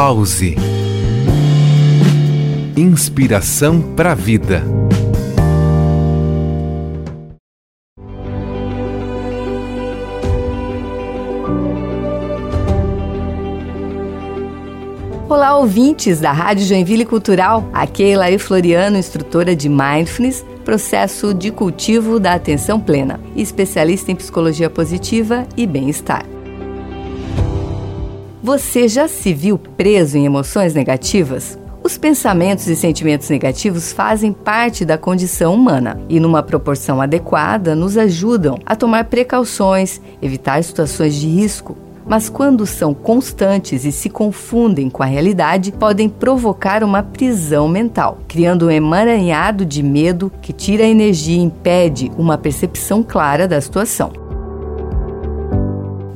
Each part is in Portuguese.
Pause. Inspiração para a vida. Olá, ouvintes da Rádio Joinville Cultural. Aqui é Elaí Floriano, instrutora de Mindfulness, processo de cultivo da atenção plena, especialista em psicologia positiva e bem-estar. Você já se viu preso em emoções negativas? Os pensamentos e sentimentos negativos fazem parte da condição humana e, numa proporção adequada, nos ajudam a tomar precauções, evitar situações de risco. Mas quando são constantes e se confundem com a realidade, podem provocar uma prisão mental, criando um emaranhado de medo que tira a energia e impede uma percepção clara da situação.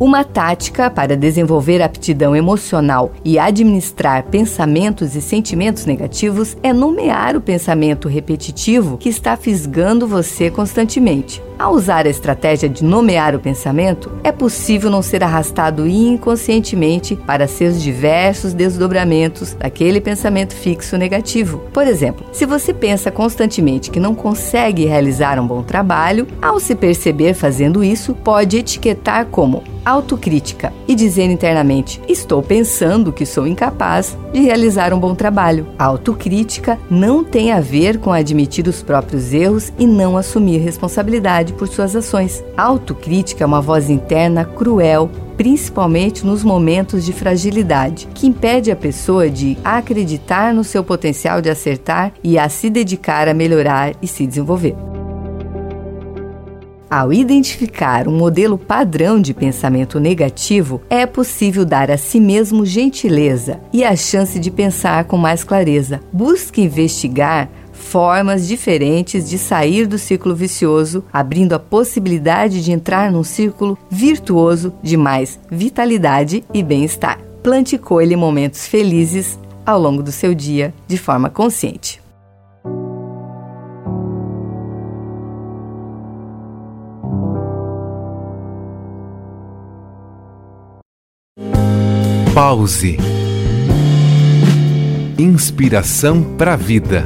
Uma tática para desenvolver aptidão emocional e administrar pensamentos e sentimentos negativos é nomear o pensamento repetitivo que está fisgando você constantemente. Ao usar a estratégia de nomear o pensamento, é possível não ser arrastado inconscientemente para seus diversos desdobramentos daquele pensamento fixo negativo. Por exemplo, se você pensa constantemente que não consegue realizar um bom trabalho, ao se perceber fazendo isso, pode etiquetar como autocrítica e dizer internamente: Estou pensando que sou incapaz de realizar um bom trabalho. A autocrítica não tem a ver com admitir os próprios erros e não assumir responsabilidade por suas ações. A autocrítica é uma voz interna cruel, principalmente nos momentos de fragilidade, que impede a pessoa de acreditar no seu potencial de acertar e a se dedicar a melhorar e se desenvolver. Ao identificar um modelo padrão de pensamento negativo, é possível dar a si mesmo gentileza e a chance de pensar com mais clareza. Busque investigar formas diferentes de sair do ciclo vicioso, abrindo a possibilidade de entrar num círculo virtuoso de mais vitalidade e bem-estar. Plante e colhe momentos felizes ao longo do seu dia de forma consciente. Pause. Inspiração para a vida.